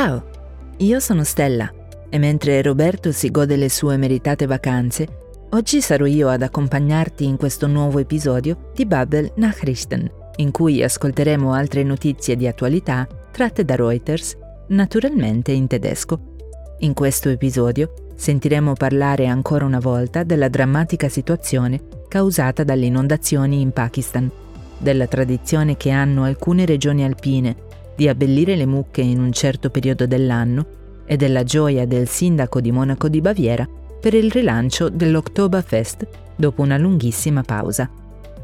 Ciao, io sono Stella e mentre Roberto si gode le sue meritate vacanze, oggi sarò io ad accompagnarti in questo nuovo episodio di Bubble Nachrichten, in cui ascolteremo altre notizie di attualità tratte da Reuters, naturalmente in tedesco. In questo episodio sentiremo parlare ancora una volta della drammatica situazione causata dalle inondazioni in Pakistan, della tradizione che hanno alcune regioni alpine di abbellire le mucche in un certo periodo dell'anno e della gioia del sindaco di Monaco di Baviera per il rilancio dell'Oktoberfest dopo una lunghissima pausa.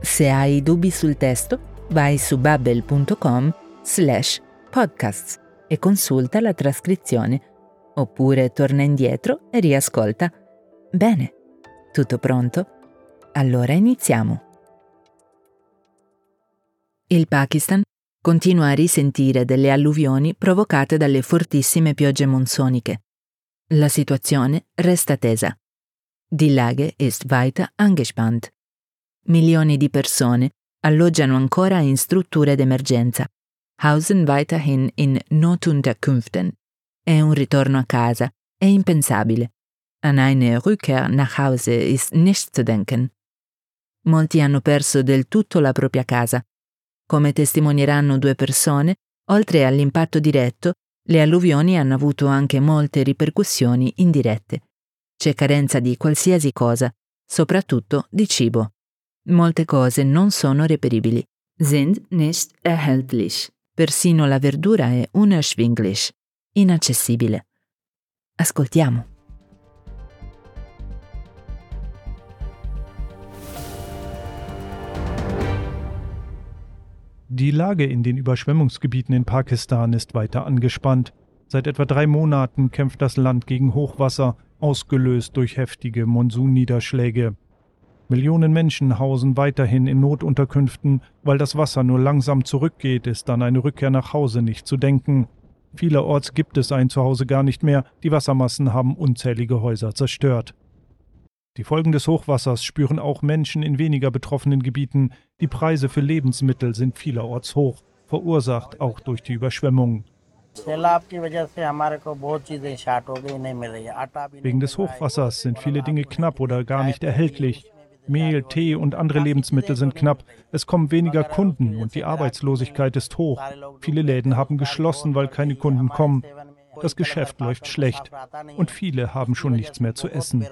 Se hai dubbi sul testo, vai su babbel.com slash podcasts e consulta la trascrizione, oppure torna indietro e riascolta. Bene, tutto pronto? Allora iniziamo. Il Pakistan continua a risentire delle alluvioni provocate dalle fortissime piogge monsoniche. La situazione resta tesa. Die Lage ist weiter angespannt. Milioni di persone alloggiano ancora in strutture d'emergenza, hausen weiterhin in Notunterkünften. E un ritorno a casa è impensabile. An eine Rückkehr nach Hause ist nicht zu denken. Molti hanno perso del tutto la propria casa come testimonieranno due persone, oltre all'impatto diretto, le alluvioni hanno avuto anche molte ripercussioni indirette. C'è carenza di qualsiasi cosa, soprattutto di cibo. Molte cose non sono reperibili. Sind nicht erhältlich. Persino la verdura è unerschwinglich, inaccessibile. Ascoltiamo. Die Lage in den Überschwemmungsgebieten in Pakistan ist weiter angespannt. Seit etwa drei Monaten kämpft das Land gegen Hochwasser, ausgelöst durch heftige Monsunniederschläge. Millionen Menschen hausen weiterhin in Notunterkünften, weil das Wasser nur langsam zurückgeht, ist an eine Rückkehr nach Hause nicht zu denken. Vielerorts gibt es ein Zuhause gar nicht mehr, die Wassermassen haben unzählige Häuser zerstört. Die Folgen des Hochwassers spüren auch Menschen in weniger betroffenen Gebieten. Die Preise für Lebensmittel sind vielerorts hoch, verursacht auch durch die Überschwemmungen. Wegen des Hochwassers sind viele Dinge knapp oder gar nicht erhältlich. Mehl, Tee und andere Lebensmittel sind knapp. Es kommen weniger Kunden und die Arbeitslosigkeit ist hoch. Viele Läden haben geschlossen, weil keine Kunden kommen. Das Geschäft läuft schlecht und viele haben schon nichts mehr zu essen.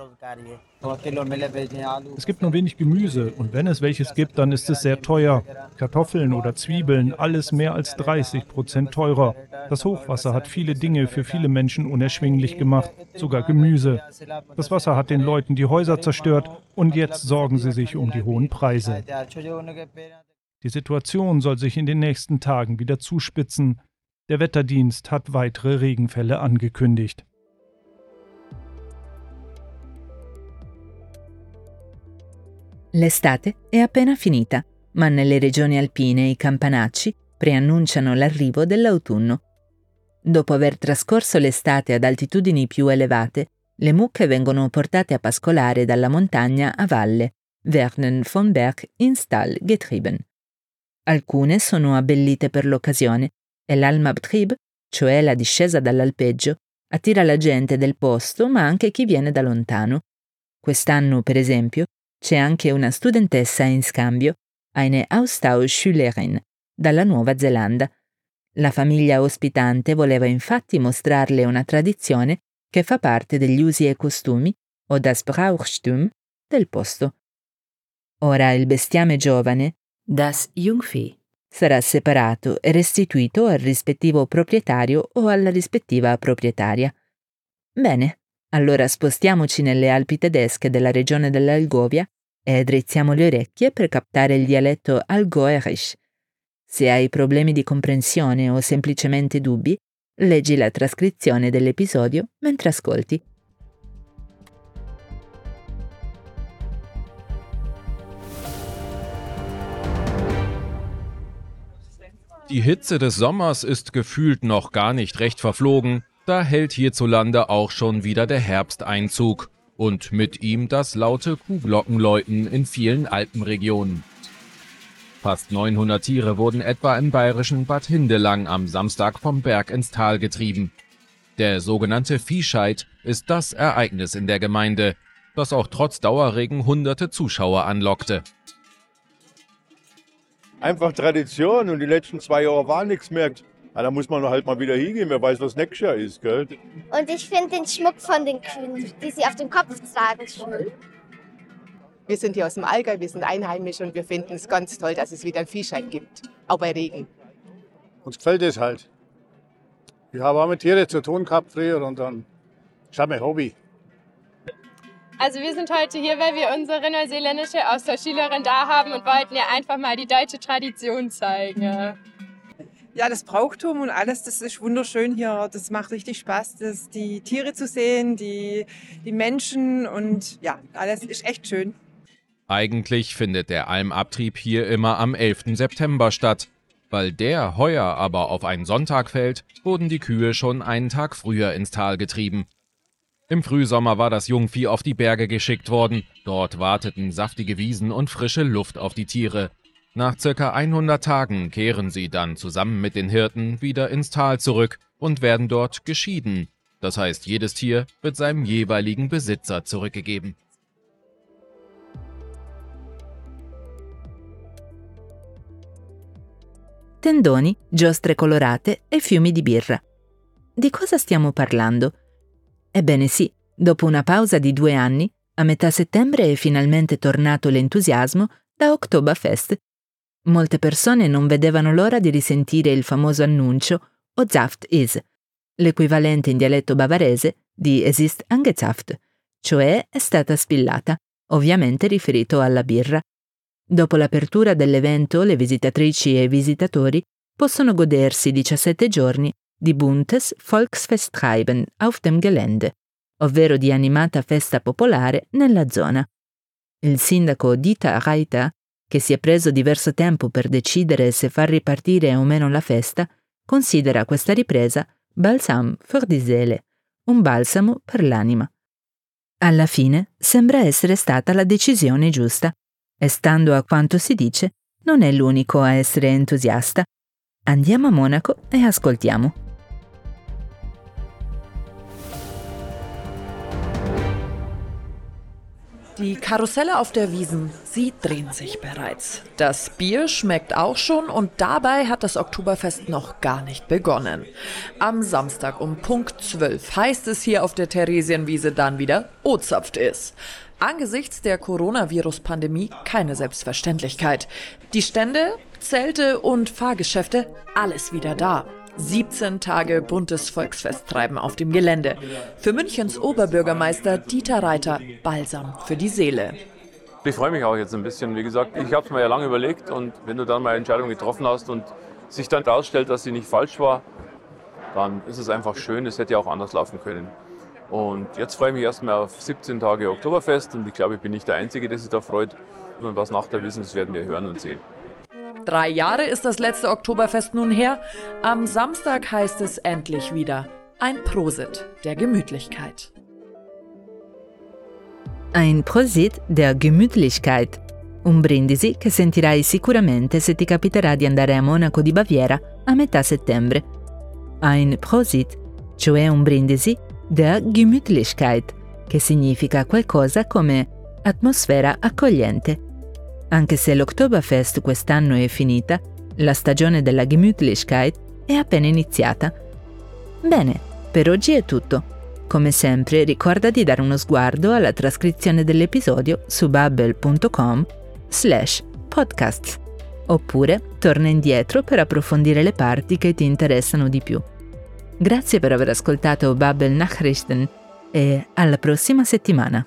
Es gibt nur wenig Gemüse und wenn es welches gibt, dann ist es sehr teuer. Kartoffeln oder Zwiebeln, alles mehr als 30 Prozent teurer. Das Hochwasser hat viele Dinge für viele Menschen unerschwinglich gemacht, sogar Gemüse. Das Wasser hat den Leuten die Häuser zerstört und jetzt sorgen sie sich um die hohen Preise. Die Situation soll sich in den nächsten Tagen wieder zuspitzen. Der Wetterdienst hat weitere Regenfälle angekündigt. L'estate è appena finita, ma nelle regioni alpine i campanacci preannunciano l'arrivo dell'autunno. Dopo aver trascorso l'estate ad altitudini più elevate, le mucche vengono portate a pascolare dalla montagna a valle, Vernen von Berg in Stall getrieben. Alcune sono abbellite per l'occasione e l'Almabtrib, cioè la discesa dall'alpeggio, attira la gente del posto ma anche chi viene da lontano. Quest'anno, per esempio, c'è anche una studentessa in scambio, eine Austauschschülerin, dalla Nuova Zelanda. La famiglia ospitante voleva infatti mostrarle una tradizione che fa parte degli usi e costumi, o das Brauchstum, del posto. Ora il bestiame giovane, das Jungvieh, sarà separato e restituito al rispettivo proprietario o alla rispettiva proprietaria. Bene, allora spostiamoci nelle Alpi tedesche della regione dell'Algovia e drizziamo le orecchie per captare il dialetto algoerisch. Se hai problemi di comprensione o semplicemente dubbi, leggi la trascrizione dell'episodio mentre ascolti. Die Hitze des Sommers ist gefühlt noch gar nicht recht verflogen, da hält hierzulande auch schon wieder der Herbst Einzug und mit ihm das laute Kuhglockenläuten in vielen Alpenregionen. Fast 900 Tiere wurden etwa im bayerischen Bad Hindelang am Samstag vom Berg ins Tal getrieben. Der sogenannte Viehscheid ist das Ereignis in der Gemeinde, das auch trotz Dauerregen hunderte Zuschauer anlockte. Einfach Tradition und die letzten zwei Jahre war nichts mehr. Ja, da muss man halt mal wieder hingehen, wer weiß, was nächstes Jahr ist, gell? Und ich finde den Schmuck von den Kühen, die sie auf dem Kopf tragen, schön. Wir sind hier aus dem Allgäu, wir sind einheimisch und wir finden es ganz toll, dass es wieder einen Viehschein gibt, auch bei Regen. Uns gefällt es halt. Ich habe auch mit Tieren zu tun gehabt früher und dann ist halt mein Hobby. Also wir sind heute hier, weil wir unsere neuseeländische Austauschschülerin da haben und wollten ihr einfach mal die deutsche Tradition zeigen. Ja, das Brauchtum und alles, das ist wunderschön hier. Das macht richtig Spaß, das, die Tiere zu sehen, die, die Menschen und ja, alles ist echt schön. Eigentlich findet der Almabtrieb hier immer am 11. September statt. Weil der heuer aber auf einen Sonntag fällt, wurden die Kühe schon einen Tag früher ins Tal getrieben. Im Frühsommer war das Jungvieh auf die Berge geschickt worden. Dort warteten saftige Wiesen und frische Luft auf die Tiere. Nach circa 100 Tagen kehren sie dann zusammen mit den Hirten wieder ins Tal zurück und werden dort geschieden. Das heißt, jedes Tier wird seinem jeweiligen Besitzer zurückgegeben. tendoni, giostre colorate e fiumi di birra. Di cosa stiamo parlando? Ebbene sì, dopo una pausa di due anni, a metà settembre è finalmente tornato l'entusiasmo da Oktoberfest. Molte persone non vedevano l'ora di risentire il famoso annuncio O Zaft is, l'equivalente in dialetto bavarese di Es ist angezapft, cioè è stata spillata, ovviamente riferito alla birra. Dopo l'apertura dell'evento, le visitatrici e i visitatori possono godersi 17 giorni di Buntes Volksfesttreiben auf dem Gelände, ovvero di animata festa popolare nella zona. Il sindaco Dita Reiter, che si è preso diverso tempo per decidere se far ripartire o meno la festa, considera questa ripresa Balsam für die Seele, un balsamo per l'anima. Alla fine sembra essere stata la decisione giusta e stando a quanto si dice, non è l'unico a essere entusiasta. Andiamo a Monaco e ascoltiamo. Die Karusselle auf der Wiesen, sie drehen sich bereits. Das Bier schmeckt auch schon und dabei hat das Oktoberfest noch gar nicht begonnen. Am Samstag um Punkt 12 heißt es hier auf der Theresienwiese dann wieder Ozapft ist. Angesichts der Coronavirus-Pandemie keine Selbstverständlichkeit. Die Stände, Zelte und Fahrgeschäfte, alles wieder da. 17 Tage buntes Volksfesttreiben auf dem Gelände. Für Münchens Oberbürgermeister Dieter Reiter Balsam für die Seele. Ich freue mich auch jetzt ein bisschen. Wie gesagt, ich habe es mir ja lange überlegt und wenn du dann mal eine Entscheidung getroffen hast und sich dann herausstellt, dass sie nicht falsch war, dann ist es einfach schön. Es hätte ja auch anders laufen können. Und jetzt freue ich mich erstmal auf 17 Tage Oktoberfest und ich glaube, ich bin nicht der Einzige, der sich da freut. Und was nach der wissen, das werden wir hören und sehen. Drei Jahre ist das letzte Oktoberfest nun her. Am Samstag heißt es endlich wieder ein Prosit der Gemütlichkeit. Ein Prosit der Gemütlichkeit. Un brindisi che sentirai sicuramente se ti capiterà di andare a Monaco di Baviera a metà settembre. Ein Prosit, cioè un brindisi der Gemütlichkeit, che significa qualcosa come atmosfera accogliente. Anche se l'Oktoberfest quest'anno è finita, la stagione della Gemütlichkeit è appena iniziata. Bene, per oggi è tutto. Come sempre ricorda di dare uno sguardo alla trascrizione dell'episodio su bubble.com slash podcasts oppure torna indietro per approfondire le parti che ti interessano di più. Grazie per aver ascoltato Bubble Nachrichten e alla prossima settimana.